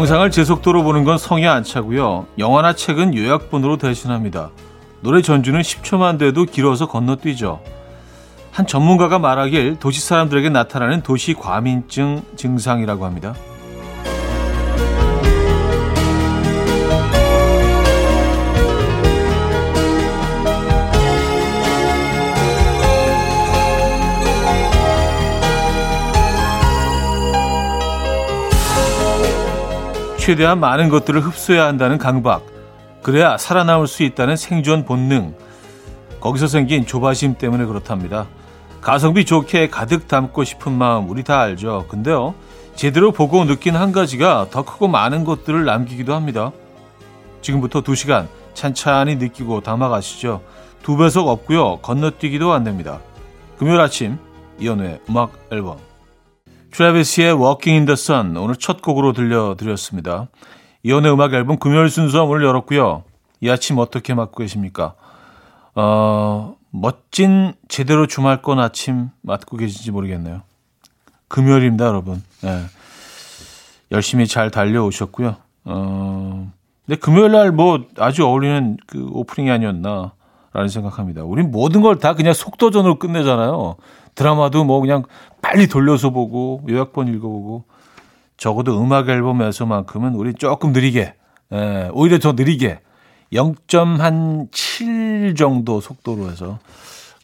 영상을 제 속도로 보는 건 성이 안 차고요. 영화나 책은 요약본으로 대신합니다. 노래 전주는 10초만 돼도 길어서 건너뛰죠. 한 전문가가 말하길 도시 사람들에게 나타나는 도시 과민증 증상이라고 합니다. 최대한 많은 것들을 흡수해야 한다는 강박. 그래야 살아남을 수 있다는 생존 본능. 거기서 생긴 조바심 때문에 그렇답니다. 가성비 좋게 가득 담고 싶은 마음 우리 다 알죠. 근데요. 제대로 보고 느낀 한 가지가 더 크고 많은 것들을 남기기도 합니다. 지금부터 두 시간 찬찬히 느끼고 담아가시죠. 두 배속 없고요. 건너뛰기도 안 됩니다. 금요일 아침 이연우의 음악 앨범 트래비스의 Walking in the Sun 오늘 첫 곡으로 들려드렸습니다. 이연의 음악 앨범 금요일 순서 오늘 열었고요. 이 아침 어떻게 맞고 계십니까? 어, 멋진 제대로 주말권 아침 맞고 계신지 모르겠네요. 금요일입니다, 여러분. 네. 열심히 잘 달려오셨고요. 어, 근데 금요일 날 뭐 아주 어울리는 그 오프닝이 아니었나. 라는 생각합니다. 우린 모든 걸 다 그냥 속도전으로 끝내잖아요. 드라마도 뭐 그냥 빨리 돌려서 보고 요약본 읽어보고 적어도 음악 앨범에서만큼은 우리 조금 느리게 예, 오히려 더 느리게 0.7 정도 속도로 해서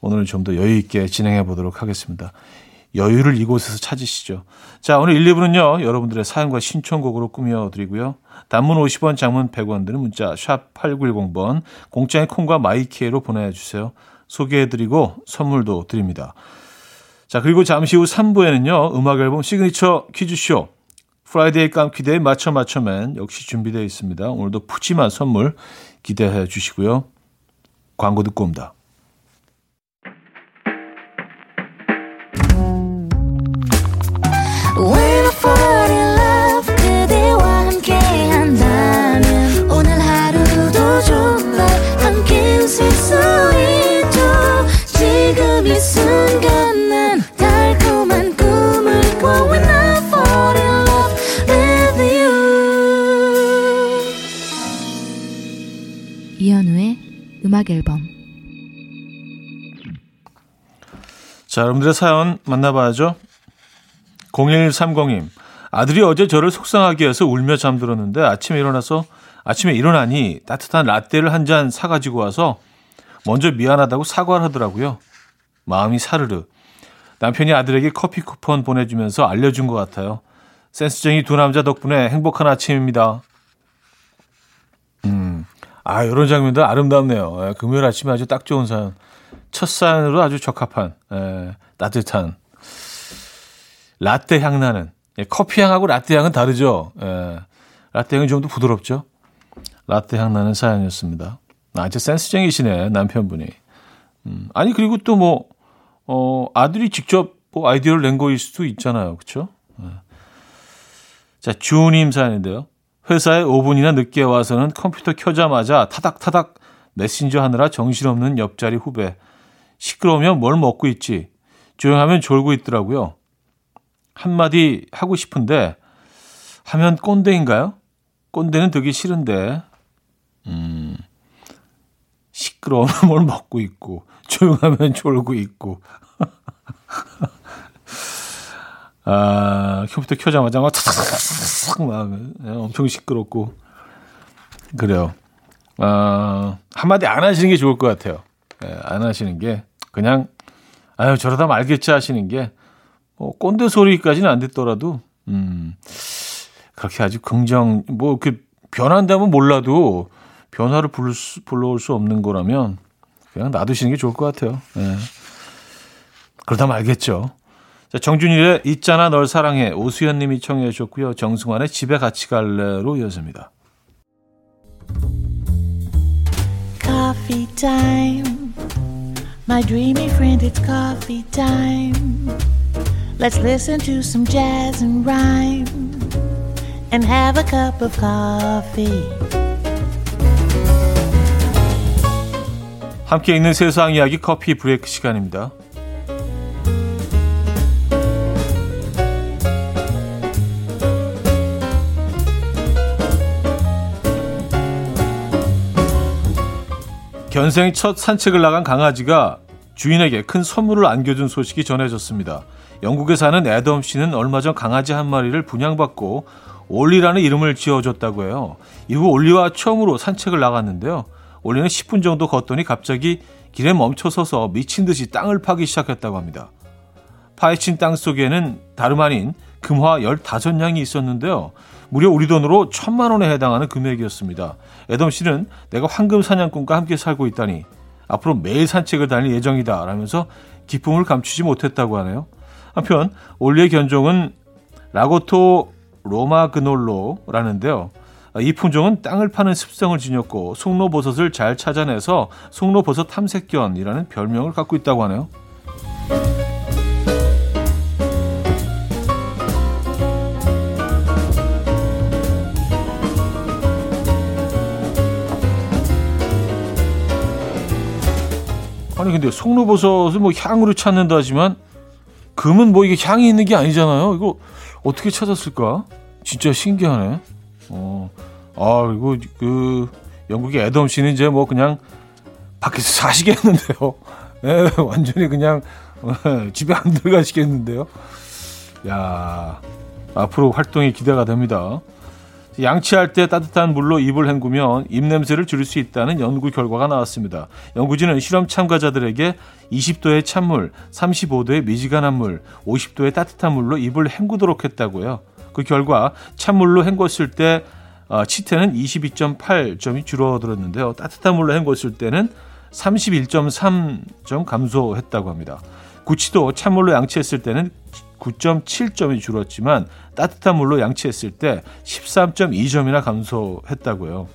오늘은 좀 더 여유 있게 진행해 보도록 하겠습니다. 여유를 이곳에서 찾으시죠. 자, 오늘 1, 2부는요. 여러분들의 사연과 신청곡으로 꾸며 드리고요. 단문 50원, 장문 100원 드는 문자 샵 8910번 공짜의 콩과 마이키에로 보내 주세요. 소개해 드리고 선물도 드립니다. 자, 그리고 잠시 후 3부에는요. 음악 앨범 시그니처 퀴즈쇼 Friday 깜키데이 맞춰 맞춰맨 역시 준비되어 있습니다. 오늘도 푸짐한 선물 기대해 주시고요. 광고 듣고 옵니다. 음악 앨범 자, 여러분들의 사연 만나봐야죠. 0130님. 아들이 어제 저를 속상하게 해서 울며 잠들었는데 아침에 일어나서 아침에 일어나니 따뜻한 라떼를 한 잔 사가지고 와서 먼저 미안하다고 사과를 하더라고요. 마음이 사르르. 남편이 아들에게 커피 쿠폰 보내주면서 알려준 것 같아요. 센스쟁이 두 남자 덕분에 행복한 아침입니다. 음, 아, 이런 장면도 아름답네요. 예, 금요일 아침에 아주 딱 좋은 사연. 첫 사연으로 아주 적합한, 예, 따뜻한. 라떼 향 나는. 예, 커피 향하고 라떼 향은 다르죠. 예, 라떼 향은 좀더 부드럽죠. 라떼 향 나는 사연이었습니다. 아주 센스쟁이시네, 남편분이. 음, 아니, 그리고 또 뭐, 어, 아들이 직접 뭐 아이디어를 낸 거일 수도 있잖아요. 그쵸? 예. 자, 주님 사연인데요. 회사에 5분이나 늦게 와서는 컴퓨터 켜자마자 타닥타닥 메신저 하느라 정신없는 옆자리 후배. 시끄러우면 뭘 먹고 있지? 조용하면 졸고 있더라고요. 한마디 하고 싶은데 하면 꼰대인가요? 꼰대는 되게 싫은데. 음. 시끄러우면 뭘 먹고 있고 조용하면 졸고 있고. 아, 컴퓨터 켜자마자 막 탁탁탁탁 막 예, 엄청 시끄럽고 그래요. 아, 한마디 안 하시는 게 좋을 것 같아요. 예, 안 하시는 게 그냥 아유 저러다 말겠지 하시는 게 뭐, 꼰대 소리까지는 안 듣더라도 음, 그렇게 아주 긍정 뭐 그 변한다면 몰라도 변화를 수, 불러올 수 없는 거라면 그냥 놔두시는 게 좋을 것 같아요. 예. 그러다 말겠죠. 자, 정준일의 있잖아 널 사랑해 오수연 님이 청해 주셨고요. 정승환의 집에 같이 갈래로 이어집니다. Coffee time. My dreamy friend it's coffee time. Let's listen to some jazz and rhyme and have a cup of coffee. 함께 있는 세상 이야기 커피 브레이크 시간입니다. 견생 첫 산책을 나간 강아지가 주인에게 큰 선물을 안겨준 소식이 전해졌습니다. 영국에 사는 애덤 씨는 얼마 전 강아지 한 마리를 분양받고 올리라는 이름을 지어줬다고 해요. 이후 올리와 처음으로 산책을 나갔는데요. 올리는 10분 정도 걷더니 갑자기 길에 멈춰서서 미친 듯이 땅을 파기 시작했다고 합니다. 파헤친 땅 속에는 다름 아닌 금화 15냥이 있었는데요. 무려 우리 돈으로 천만 원에 해당하는 금액이었습니다. 애덤 씨는 내가 황금 사냥꾼과 함께 살고 있다니 앞으로 매일 산책을 다닐 예정이다 라면서 기쁨을 감추지 못했다고 하네요. 한편 올리의 견종은 라고토 로마그놀로라는데요. 이 품종은 땅을 파는 습성을 지녔고 송로버섯을 잘 찾아내서 송로버섯 탐색견이라는 별명을 갖고 있다고 하네요. 아니 근데 송로버섯을 뭐 향으로 찾는다지만 금은 뭐 이게 향이 있는 게 아니잖아요. 이거 어떻게 찾았을까? 진짜 신기하네. 어, 아 이거 그 영국의 애덤 씨는 이제 뭐 그냥 밖에서 사시겠는데요. 예, 완전히 그냥 예, 집에 안 들어가시겠는데요. 야 앞으로 활동이 기대가 됩니다. 양치할 때 따뜻한 물로 입을 헹구면 입냄새를 줄일 수 있다는 연구 결과가 나왔습니다. 연구진은 실험 참가자들에게 20도의 찬물, 35도의 미지근한 물, 50도의 따뜻한 물로 입을 헹구도록 했다고요. 그 결과 찬물로 헹궜을 때 어, 치태는 22.8점이 줄어들었는데요. 따뜻한 물로 헹궜을 때는 31.3점 감소했다고 합니다. 구치도 찬물로 양치했을 때는 9.7점이 줄었지만 따뜻한 물로 양치했을 때 13.2점이나 감소했다고요.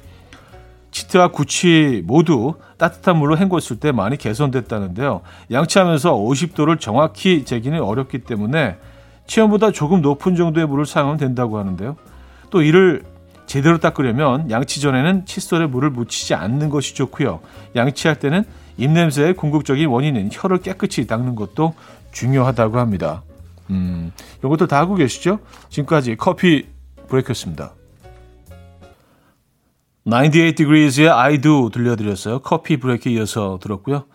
치트와 구치 모두 따뜻한 물로 헹궜을 때 많이 개선됐다는데요. 양치하면서 50도를 정확히 재기는 어렵기 때문에 체온보다 조금 높은 정도의 물을 사용하면 된다고 하는데요. 또 이를 제대로 닦으려면 양치 전에는 칫솔에 물을 묻히지 않는 것이 좋고요. 양치할 때는 입냄새의 궁극적인 원인인 혀를 깨끗이 닦는 것도 중요하다고 합니다. 음, 이것도 다 하고 계시죠? 지금까지 커피 브레이크였습니다. 98 Degrees의 I Do 들려드렸어요. 커피 브레이크 이어서 들었고요.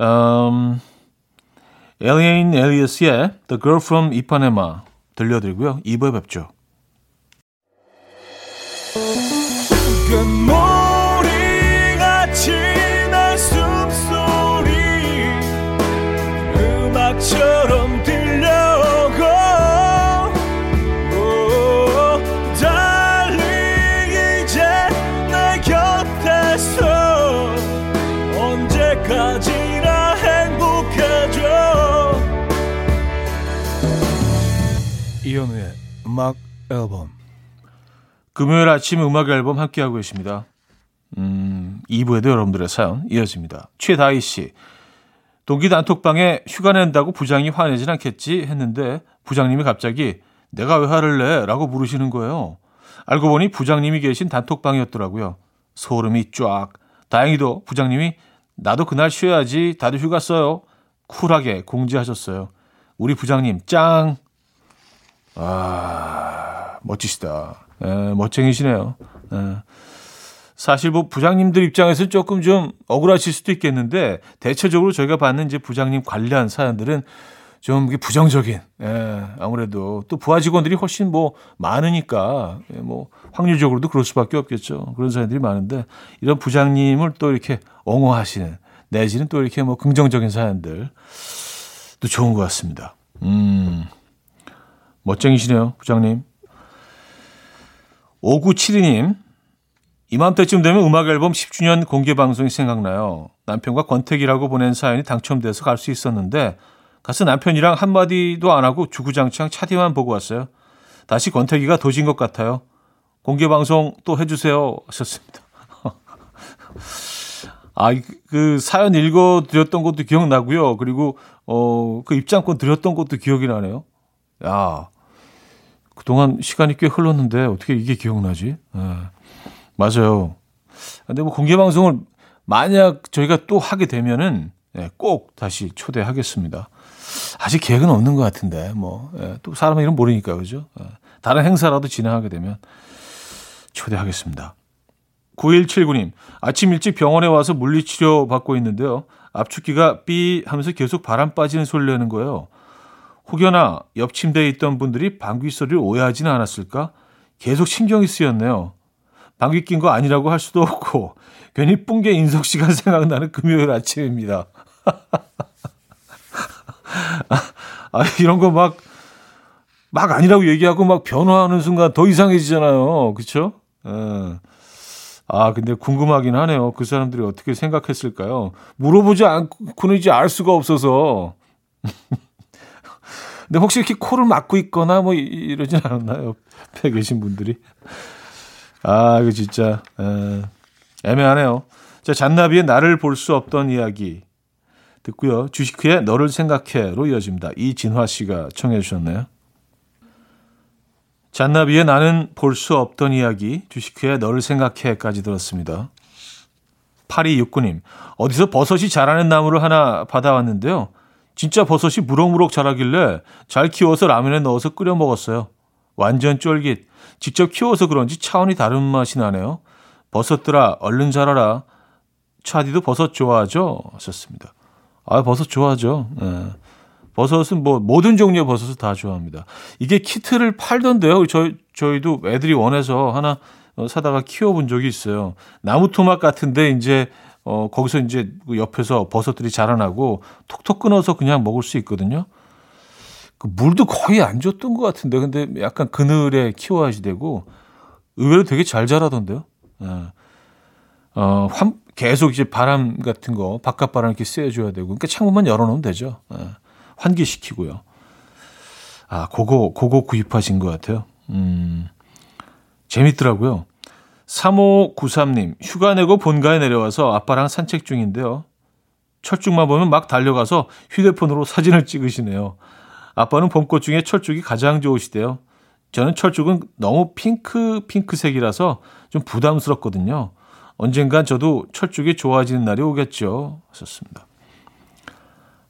음, Alien Elias의 The Girl from Ipanema 들려드리고요. 2부에 뵙죠. 이현우의 음악 앨범 금요일 아침 음악 앨범 함께하고 계십니다. 음, 2부에도 여러분들의 사연 이어집니다. 최다희 씨. 동기 단톡방에 휴가 낸다고 부장이 화내진 않겠지 했는데 부장님이 갑자기 내가 왜 화를 내? 라고 물으시는 거예요. 알고 보니 부장님이 계신 단톡방이었더라고요. 소름이 쫙. 다행히도 부장님이 나도 그날 쉬어야지. 다들 휴가 써요. 쿨하게 공지하셨어요. 우리 부장님 짱. 아, 멋지시다. 에, 예, 멋쟁이시네요. 에. 예. 사실 뭐 부장님들 입장에서 조금 좀 억울하실 수도 있겠는데 대체적으로 저희가 받는 이제 부장님 관리한 사연들은 좀 부정적인 예, 아무래도 또 부하 직원들이 훨씬 뭐 많으니까 예, 뭐 확률적으로도 그럴 수밖에 없겠죠 그런 사연들이 많은데 이런 부장님을 또 이렇게 옹호하시는 내지는 또 이렇게 뭐 긍정적인 사연들 또 좋은 것 같습니다. 음. 멋쟁이시네요, 부장님. 5972님, 이맘때쯤 되면 음악 앨범 10주년 공개 방송이 생각나요. 남편과 권태기라고 보낸 사연이 당첨돼서 갈 수 있었는데, 가서 남편이랑 한마디도 안 하고 주구장창 차디만 보고 왔어요. 다시 권태기가 도진 것 같아요. 공개 방송 또 해주세요. 하셨습니다. 아, 그 사연 읽어드렸던 것도 기억나고요. 그리고, 어, 그 입장권 드렸던 것도 기억이 나네요. 야, 그동안 시간이 꽤 흘렀는데 어떻게 이게 기억나지? 네. 맞아요. 근데 뭐 공개 방송을 만약 저희가 또 하게 되면은 네, 꼭 다시 초대하겠습니다. 아직 계획은 없는 것 같은데 뭐또 예, 사람 이름 모르니까 그죠? 예, 다른 행사라도 진행하게 되면 초대하겠습니다. 9179님, 아침 일찍 병원에 와서 물리치료 받고 있는데요. 압축기가 삐 하면서 계속 바람 빠지는 소리를 내는 거예요. 혹여나 옆 침대에 있던 분들이 방귀 소리를 오해하지는 않았을까? 계속 신경이 쓰였네요. 방귀 낀 거 아니라고 할 수도 없고 괜히 뿡게 인석 시간 생각나는 금요일 아침입니다. 아, 이런 거 막, 막 아니라고 얘기하고 막 변화하는 순간 더 이상해지잖아요. 예. 아, 근데 궁금하긴 하네요. 그 사람들이 어떻게 생각했을까요? 물어보지 않고는 이제 알 수가 없어서. 근데 혹시 이렇게 코를 막고 있거나 뭐 이러진 않았나요? 옆에 계신 분들이. 아, 이거 진짜, 에, 애매하네요. 자, 잔나비의 나를 볼 수 없던 이야기 듣고요. 주식회의 너를 생각해로 이어집니다. 이진화 씨가 청해 주셨네요. 잔나비의 나는 볼 수 없던 이야기, 주식회의 너를 생각해까지 들었습니다. 8269님, 어디서 버섯이 자라는 나무를 하나 받아왔는데요. 진짜 버섯이 무럭무럭 자라길래 잘 키워서 라면에 넣어서 끓여 먹었어요. 완전 쫄깃. 직접 키워서 그런지 차원이 다른 맛이 나네요. 버섯들아, 얼른 자라라. 차디도 버섯 좋아하죠? 하셨습니다. 아, 버섯 좋아하죠. 네. 버섯은 뭐 모든 종류의 버섯을 다 좋아합니다. 이게 키트를 팔던데요. 저희 저희도 애들이 원해서 하나 어, 사다가 키워본 적이 있어요. 나무 토막 같은데 이제 어 거기서 이제 그 옆에서 버섯들이 자라나고 톡톡 끊어서 그냥 먹을 수 있거든요. 그 물도 거의 안 줬던 것 같은데 근데 약간 그늘에 키워야지 되고 의외로 되게 잘 자라던데요. 예. 어, 환, 계속 이제 바람 같은 거 바깥 바람 이렇게 쐬줘야 되고 그러니까 창문만 열어놓으면 되죠. 예. 환기시키고요. 아, 그거, 그거 구입하신 것 같아요. 음, 재밌더라고요. 3593님, 휴가 내고 본가에 내려와서 아빠랑 산책 중인데요. 철쭉만 보면 막 달려가서 휴대폰으로 사진을 찍으시네요. 아빠는 봄꽃 중에 철쭉이 가장 좋으시대요. 저는 철쭉은 너무 핑크, 핑크색이라서 좀 부담스럽거든요. 언젠간 저도 철쭉이 좋아지는 날이 오겠죠. 하셨습니다.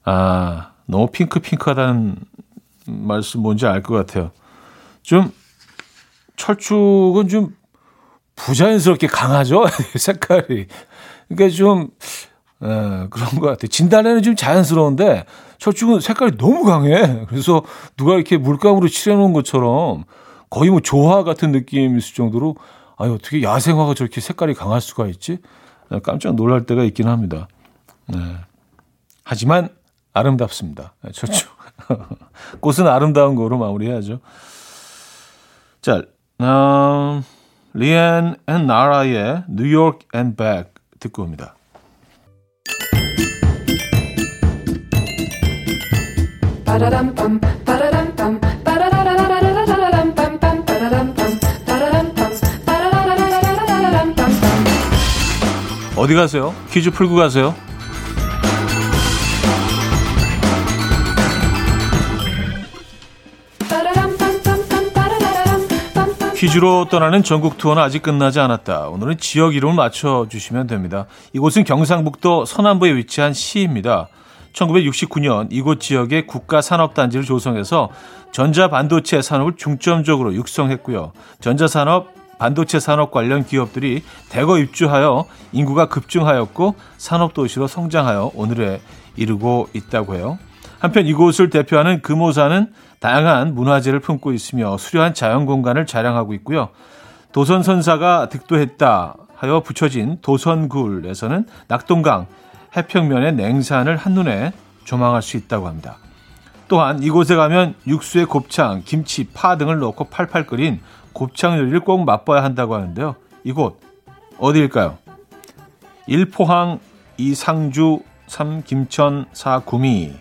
아, 너무 핑크 핑크하다는 말씀 뭔지 알 것 같아요. 좀 철쭉은 좀 부자연스럽게 강하죠 색깔이. 그러니까 좀 에, 그런 것 같아요. 진달래는 좀 자연스러운데 철쭉은 색깔이 너무 강해. 그래서 누가 이렇게 물감으로 칠해놓은 것처럼 거의 뭐 조화 같은 느낌이 있을 정도로 아 어떻게 야생화가 저렇게 색깔이 강할 수가 있지? 깜짝 놀랄 때가 있긴 합니다. 네. 하지만 아름답습니다. 좋죠. 꽃은 아름다운 거로 마무리해야죠. 자, 음, 리앤 앤 나라의 뉴욕 앤 백 듣고 옵니다. 어디 가세요? 퀴즈 풀고 가세요. 퀴즈로 떠나는 전국 투어는 아직 끝나지 않았다. 오늘은 지역 이름을 맞춰주시면 됩니다. 이곳은 경상북도 서남부에 위치한 시입니다. 1969년 이곳 지역의 국가 산업단지를 조성해서 전자 반도체 산업을 중점적으로 육성했고요. 전자산업, 반도체 산업 관련 기업들이 대거 입주하여 인구가 급증하였고 산업도시로 성장하여 오늘에 이르고 있다고 해요. 한편 이곳을 대표하는 금오산은 다양한 문화재를 품고 있으며 수려한 자연 공간을 자랑하고 있고요. 도선선사가 득도했다 하여 붙여진 도선굴에서는 낙동강 해평면의 냉산을 한눈에 조망할 수 있다고 합니다. 또한 이곳에 가면 육수에 곱창, 김치, 파 등을 넣고 팔팔 끓인 곱창 요리를 꼭 맛봐야 한다고 하는데요. 이곳 어디일까요? 1포항, 2상주, 3 김천, 4 구미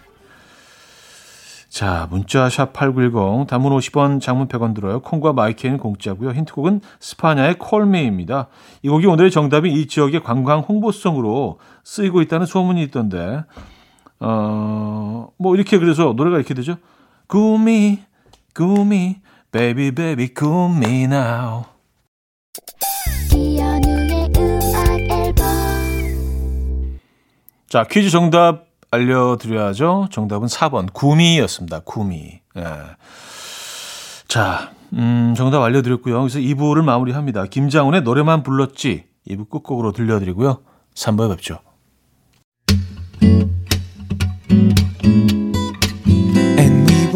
자, 문자 샵8910 단문 50원, 장문 100원 들어요. 콩과 마이크는 공짜고요. 힌트곡은 스파냐의 콜미입니다. 이 곡이 오늘의 정답이 이 지역의 관광 홍보성으로 쓰이고 있다는 소문이 있던데 어, 뭐 이렇게 그래서 노래가 이렇게 되죠. 구미 구미 baby baby 구미 now 자, 퀴즈 정답 알려드려야죠. 정답은 4번 구미였습니다. 구미. 예. 자, 음, 정답 알려드렸고요. 그래서 2부를 마무리합니다. 김장훈의 노래만 불렀지. 2부 끝곡으로 들려드리고요. 3부에 뵙죠.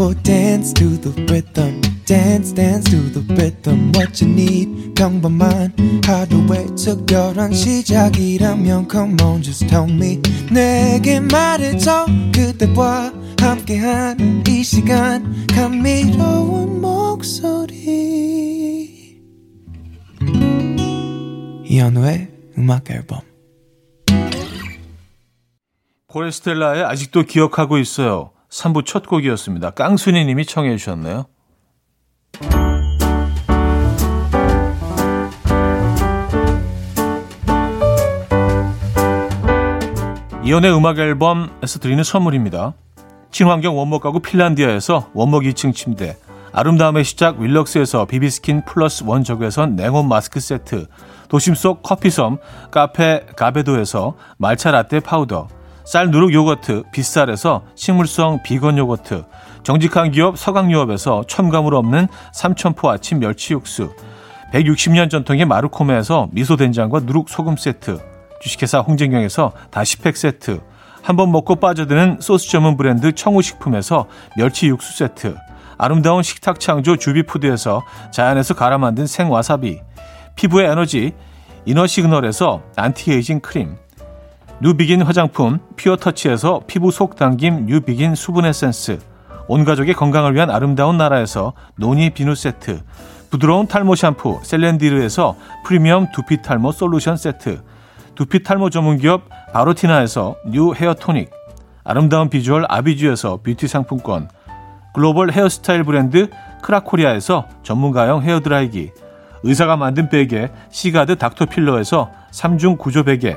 Will dance to the rhythm. Dance, dance to the rhythm. What you need, 평범한 하루의 특별한 시작이라면 Come on, just tell me. 내게 말해줘. 그대와 함께한 이 시간. 감미로운 목소리. 이현우의 음악 앨범. 포레스텔라의 아직도 기억하고 있어요. 3부 첫 곡이었습니다. 깡순이 님이 청해 주셨네요. 이연의 음악 앨범에서 드리는 선물입니다. 친환경 원목 가구 핀란디아에서 원목 2층 침대, 아름다움의 시작 윌럭스에서 비비스킨 플러스 원적외선 냉온 마스크 세트, 도심 속 커피섬 카페 가베도에서 말차 라떼 파우더, 쌀 누룩 요거트 빗살에서 식물성 비건 요거트 정직한 기업 서강유업에서 첨가물 없는 삼천포 아침 멸치 육수 160년 전통의 마루코메에서 미소된장과 누룩 소금 세트 주식회사 홍진경에서 다시팩 세트 한 번 먹고 빠져드는 소스 전문 브랜드 청우식품에서 멸치 육수 세트 아름다운 식탁 창조 주비푸드에서 자연에서 갈아 만든 생와사비 피부의 에너지 이너시그널에서 안티에이징 크림 뉴비긴 화장품 피어터치에서 피부 속 당김 뉴비긴 수분 에센스. 온 가족의 건강을 위한 아름다운 나라에서 노니 비누 세트. 부드러운 탈모 샴푸 셀렌디르에서 프리미엄 두피 탈모 솔루션 세트. 두피 탈모 전문 기업 바로티나에서 뉴 헤어 토닉. 아름다운 비주얼 아비주에서 뷰티 상품권. 글로벌 헤어스타일 브랜드 크라코리아에서 전문가용 헤어드라이기. 의사가 만든 베개 시가드 닥터필러에서 3중 구조 베개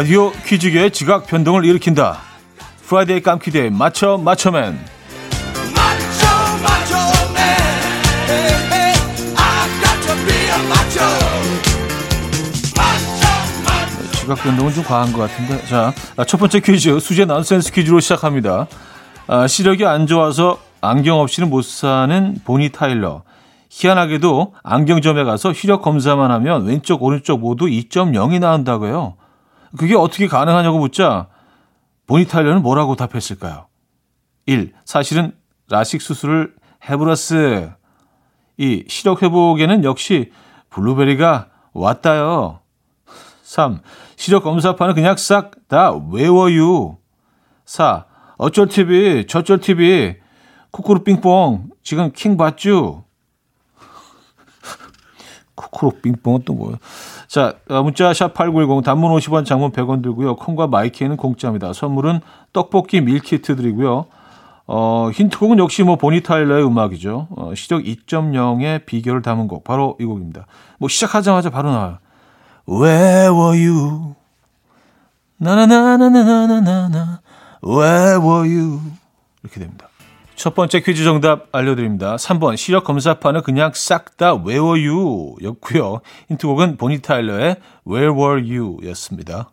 라디오 퀴즈계의 지각 변동을 일으킨다. Friday 깜키데이 맞춰 맞춰맨. 지각 변동은 좀 과한 것 같은데. 자, 첫 번째 퀴즈 수제 난센스 퀴즈로 시작합니다. 아, 시력이 안 좋아서 안경 없이는 못 사는 보니 타일러. 희한하게도 안경점에 가서 시력 검사만 하면 왼쪽 오른쪽 모두 2.0이 나온다고요. 그게 어떻게 가능하냐고 묻자 보니 타일러는 뭐라고 답했을까요? 1. 사실은 라식 수술을 해버렸어. 2. 시력 회복에는 역시 블루베리가 왔다요. 3. 시력 검사판은 그냥 싹 다 외워유. 4. 어쩔 TV, 저쩔 TV, 쿠쿠루 빙뽕, 지금 킹 봤쥬? 쿠쿠루 빙뽕은 또 뭐예요? 자, 어, 문자 샵 8910 단문 50원, 장문 100원 들고요. 콩과 마이키는 공짜입니다. 선물은 떡볶이 밀키트 드리고요. 어, 힌트곡은 역시 뭐 보니 타일러의 음악이죠. 어, 시력 2.0의 비결을 담은 곡 바로 이 곡입니다. 뭐 시작하자마자 바로 나와요. Where were you? 나나나나나나나나 Where were you? 이렇게 됩니다. 첫 번째 퀴즈 정답 알려드립니다. 3번 시력 검사판은 그냥 싹 다 외워유였고요. 힌트곡은 보니 타일러의 Where were you? 였습니다.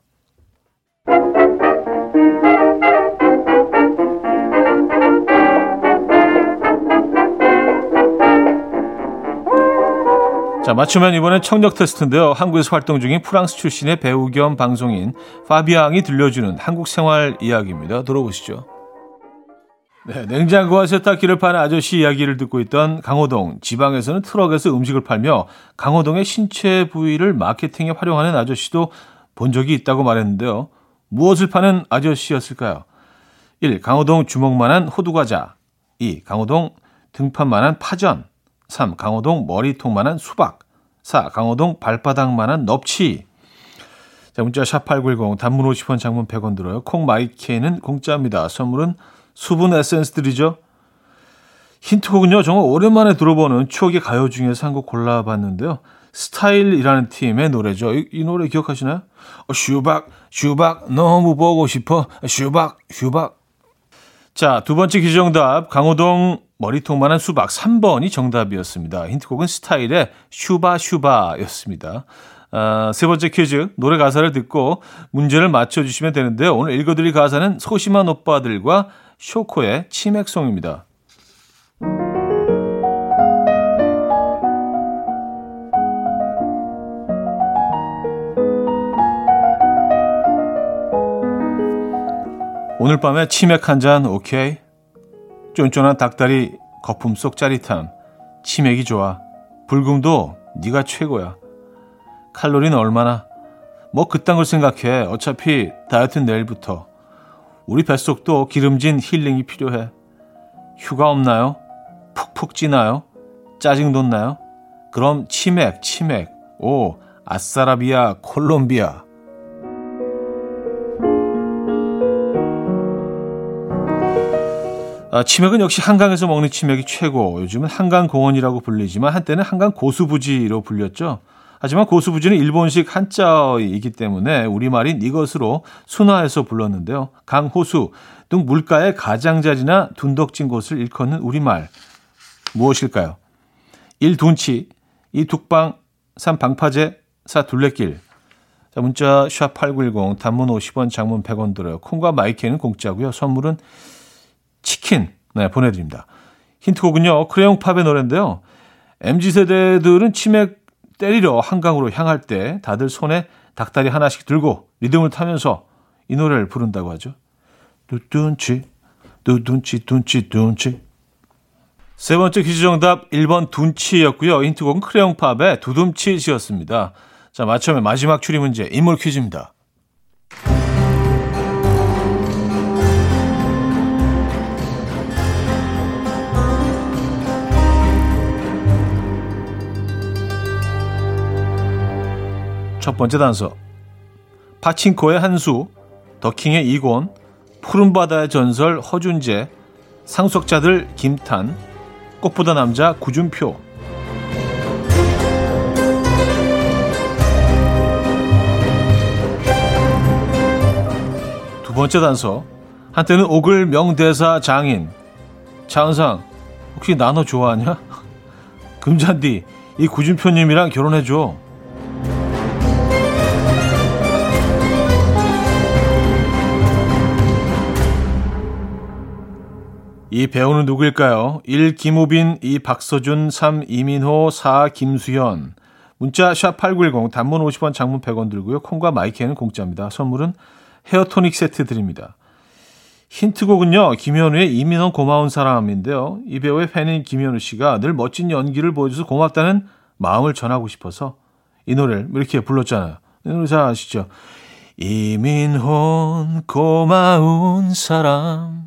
자, 맞추면 이번엔 청력 테스트인데요. 한국에서 활동 중인 프랑스 출신의 배우 겸 방송인 파비앙이 들려주는 한국 생활 이야기입니다. 들어보시죠. 네, 냉장고와 세탁기를 파는 아저씨 이야기를 듣고 있던 강호동. 지방에서는 트럭에서 음식을 팔며 강호동의 신체 부위를 마케팅에 활용하는 아저씨도 본 적이 있다고 말했는데요. 무엇을 파는 아저씨였을까요? 1. 강호동 주먹만한 호두과자 2. 강호동 등판만한 파전 3. 강호동 머리통만한 수박 4. 강호동 발바닥만한 넙치. 자, 문자 샵8910 단문 50원 장문 100원 들어요. 콩 마이케이는 공짜입니다. 선물은 수분 에센스 들이죠. 힌트곡은요. 정말 오랜만에 들어보는 추억의 가요 중에서 한 곡 골라봤는데요. 스타일이라는 팀의 노래죠. 이, 이 노래 기억하시나요? 어, 슈박 슈박 너무 보고 싶어 슈박 슈박 자, 두 번째 퀴즈 정답. 강호동 머리통만한 수박 3번이 정답이었습니다. 힌트곡은 스타일의 슈바 슈바였습니다. 아, 세 번째 퀴즈. 노래 가사를 듣고 문제를 맞춰주시면 되는데요. 오늘 읽어드릴 가사는 소심한 오빠들과 쇼코의 치맥송입니다. 오늘 밤에 치맥 한 잔 오케이? 쫀쫀한 닭다리 거품 속 짜릿함. 치맥이 좋아. 불금도 네가 최고야. 칼로리는 얼마나? 뭐 그딴 걸 생각해. 어차피 다이어트 내일부터. 우리 뱃속도 기름진 힐링이 필요해. 휴가 없나요? 푹푹 찌나요? 짜증 돋나요? 그럼 치맥, 치맥. 오, 아싸라비아, 콜롬비아. 아, 치맥은 역시 한강에서 먹는 치맥이 최고. 요즘은 한강 공원이라고 불리지만 한때는 한강 고수부지로 불렸죠. 하지만 고수부지는 일본식 한자이기 때문에 우리말인 이것으로 순화해서 불렀는데요. 강, 호수 등 물가의 가장자리나 둔덕진 곳을 일컫는 우리말 무엇일까요? 1. 둔치 2. 툭방 3. 방파제 4. 둘레길 자, 문자 샵 8910 단문 50원 장문 100원 들어요. 콩과 마이크는 공짜고요. 선물은 치킨 네, 보내드립니다. 힌트곡은요. 크레용 팝의 노래인데요. MZ세대들은 치맥 때리러 한강으로 향할 때 다들 손에 닭다리 하나씩 들고 리듬을 타면서 이 노래를 부른다고 하죠. 뚜둔치, 뚜둔치, 둔치, 둔치. 세 번째 퀴즈 정답 1번 둔치였고요. 힌트곡은 크레용팝의 두둠치시였습니다. 자, 마침에 마지막 추리 문제 인물 퀴즈입니다. 첫 번째 단서. 파친코의 한수, 더킹의 이곤, 푸른바다의 전설 허준재, 상속자들 김탄, 꽃보다 남자 구준표. 두 번째 단서. 한때는 오글 명대사 장인. 차은상, 혹시 나너 좋아하냐? 금잔디, 이 구준표님이랑 결혼해줘. 이 배우는 누구일까요? 1. 김우빈, 2. 박서준, 3. 이민호, 4. 김수현. 문자 샵8910 단문 50원 장문 100원 들고요. 콩과 마이크는 공짜입니다. 선물은 헤어토닉 세트 드립니다. 힌트곡은요. 김현우의 이민호 고마운 사람인데요. 이 배우의 팬인 김현우 씨가 늘 멋진 연기를 보여줘서 고맙다는 마음을 전하고 싶어서 이 노래를 이렇게 불렀잖아요. 이 노래 잘 아시죠? 이민호 고마운 사람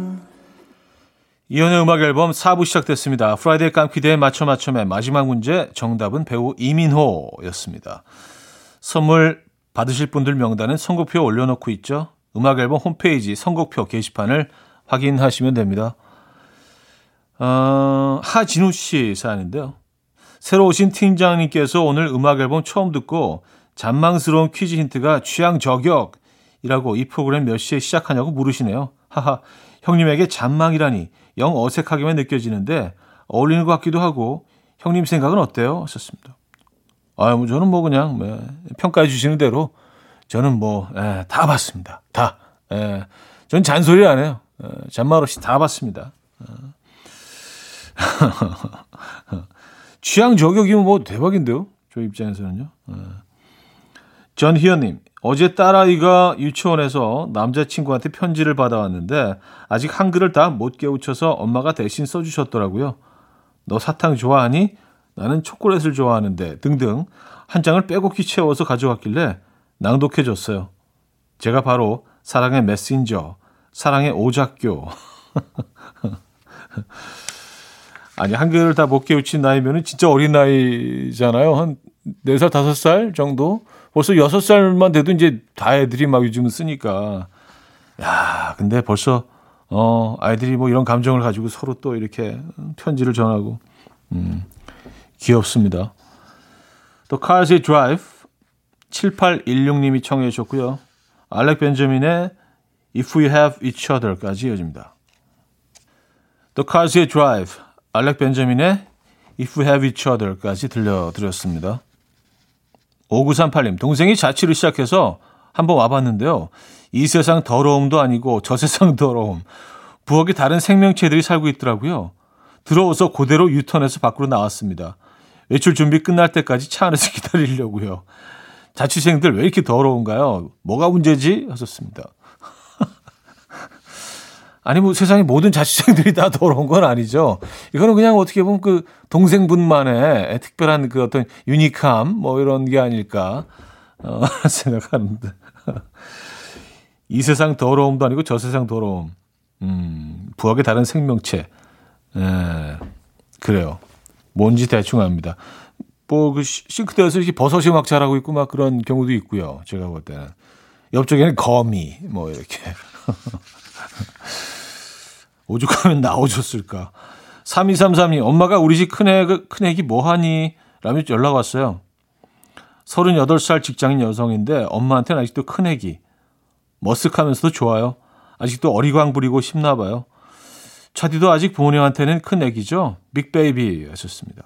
이현우의 음악 앨범 4부 시작됐습니다. Friday 깜키대의 맞춰 맞춰맨 마지막 문제 정답은 배우 이민호였습니다. 선물 받으실 분들 명단은 선곡표 올려놓고 있죠. 음악 앨범 홈페이지 선곡표 게시판을 확인하시면 됩니다. 어, 하진우 씨 사연인데요. 새로 오신 팀장님께서 오늘 음악 앨범 처음 듣고 잔망스러운 퀴즈 힌트가 취향 저격이라고 이 프로그램 몇 시에 시작하냐고 물으시네요. 하하, 형님에게 잔망이라니 영 어색하게만 느껴지는데 어울리는 것 같기도 하고 형님 생각은 어때요? 하셨습니다. 아, 뭐 저는 뭐 그냥 뭐 평가해 주시는 대로 저는 뭐다 예, 봤습니다. 다. 예, 전 잔소리 안 해요. 예, 잔말 없이 다 봤습니다. 취향 저격이면 뭐 대박인데요. 저 입장에서는요. 예. 전희연님, 어제 딸아이가 유치원에서 남자친구한테 편지를 받아왔는데 아직 한글을 다 못 깨우쳐서 엄마가 대신 써주셨더라고요. 너 사탕 좋아하니? 나는 초콜릿을 좋아하는데 등등 한 장을 빼곡히 채워서 가져왔길래 낭독해줬어요. 제가 바로 사랑의 메신저, 사랑의 오작교. 아니 한글을 다 못 깨우친 나이면은 진짜 어린 나이잖아요. 한 4살, 5살 정도? 벌써 6살만 돼도 이제 다 애들이 막 요즘은 쓰니까. 야, 근데 벌써 어, 아이들이 뭐 이런 감정을 가지고 서로 또 이렇게 편지를 전하고 음. 귀엽습니다. The Cars의 Drive 7816님이 청해 주셨고요. 알렉 벤저민의 If We Have Each Other까지 이어집니다. The Cars의 Drive 알렉 벤저민의 If We Have Each Other까지 들려드렸습니다. 5938님, 동생이 자취를 시작해서 한번 와봤는데요. 이 세상 더러움도 아니고 저 세상 더러움. 부엌에 다른 생명체들이 살고 있더라고요. 들어오서 그대로 유턴해서 밖으로 나왔습니다. 외출 준비 끝날 때까지 차 안에서 기다리려고요. 자취생들 왜 이렇게 더러운가요? 뭐가 문제지? 하셨습니다. 아니 뭐 세상에 모든 자취생들이 다 더러운 건 아니죠. 이거는 그냥 어떻게 보면 그 동생분만의 특별한 그 어떤 유니크함 뭐 이런 게 아닐까 어, 생각하는데 이 세상 더러움도 아니고 저 세상 더러움. 음, 부엌의 다른 생명체. 예, 그래요. 뭔지 대충 압니다. 뭐, 그 싱크대에서 이렇게 버섯이 막 자라고 있고 막 그런 경우도 있고요. 제가 볼 때는. 옆쪽에는 거미, 뭐, 이렇게. 오죽하면 나오셨을까. 3233님, 엄마가 우리 집 큰애, 큰애기 뭐하니? 라며 연락 왔어요. 38살 직장인 여성인데 엄마한테는 아직도 큰애기. 머쓱하면서도 좋아요. 아직도 어리광 부리고 싶나 봐요. 차디도 아직 부모님한테는 큰 애기죠. 빅베이비 하셨습니다.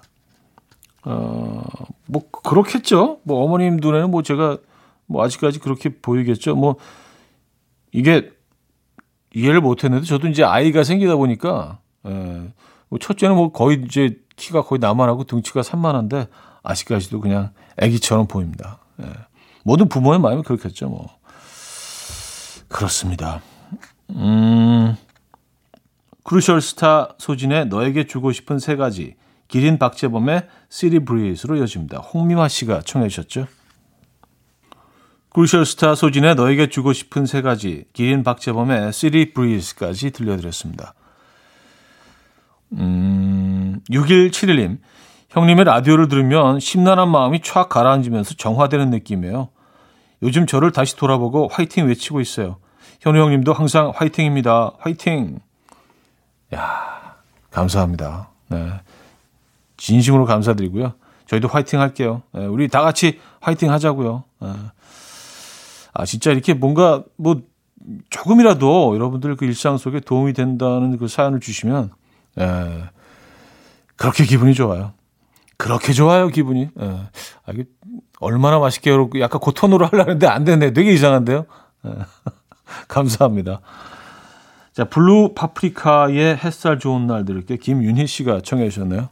어, 뭐 그렇겠죠. 뭐 어머님 눈에는 뭐 제가 뭐 아직까지 그렇게 보이겠죠. 뭐 이게 이해를 못했는데 저도 이제 아이가 생기다 보니까 에, 예, 뭐 첫째는 뭐 거의 이제 키가 거의 나만하고 등치가 산만한데 아직까지도 그냥 아기처럼 보입니다. 예. 모든 부모의 마음이 그렇겠죠. 뭐 그렇습니다. 음. 크루셜 스타 소진의 너에게 주고 싶은 세 가지 기린 박재범의 City Breeze로 이어집니다. 홍미화 씨가 청해 주셨죠. 크루셜 스타 소진의 너에게 주고 싶은 세 가지 기린 박재범의 City Breeze까지 들려드렸습니다. 음, 6171님 형님의 라디오를 들으면 심란한 마음이 촥 가라앉으면서 정화되는 느낌이에요. 요즘 저를 다시 돌아보고 화이팅 외치고 있어요. 현우 형님도 항상 화이팅입니다. 화이팅! 야 감사합니다. 네. 진심으로 감사드리고요. 저희도 화이팅 할게요. 네, 우리 다 같이 화이팅 하자고요. 네. 아, 진짜 이렇게 뭔가 뭐 조금이라도 여러분들 그 일상 속에 도움이 된다는 그 사연을 주시면, 예, 그렇게 기분이 좋아요. 그렇게 좋아요, 기분이. 예. 아, 이게 얼마나 맛있게 여러분 약간 그 톤으로 하려는데 안 되네. 되게 이상한데요. 예. 감사합니다. 자, 블루 파프리카의 햇살 좋은 날 들을게 김윤희 씨가 청해 주셨네요.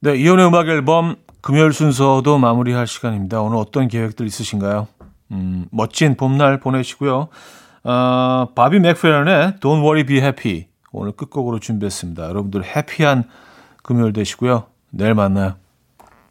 네, 이연의 음악 앨범 금요일 순서도 마무리할 시간입니다. 오늘 어떤 계획들 있으신가요? 음, 멋진 봄날 보내시고요. 어, 바비 맥페런의 Don't Worry Be Happy 오늘 끝곡으로 준비했습니다. 여러분들 해피한 금요일 되시고요. 내일 만나요.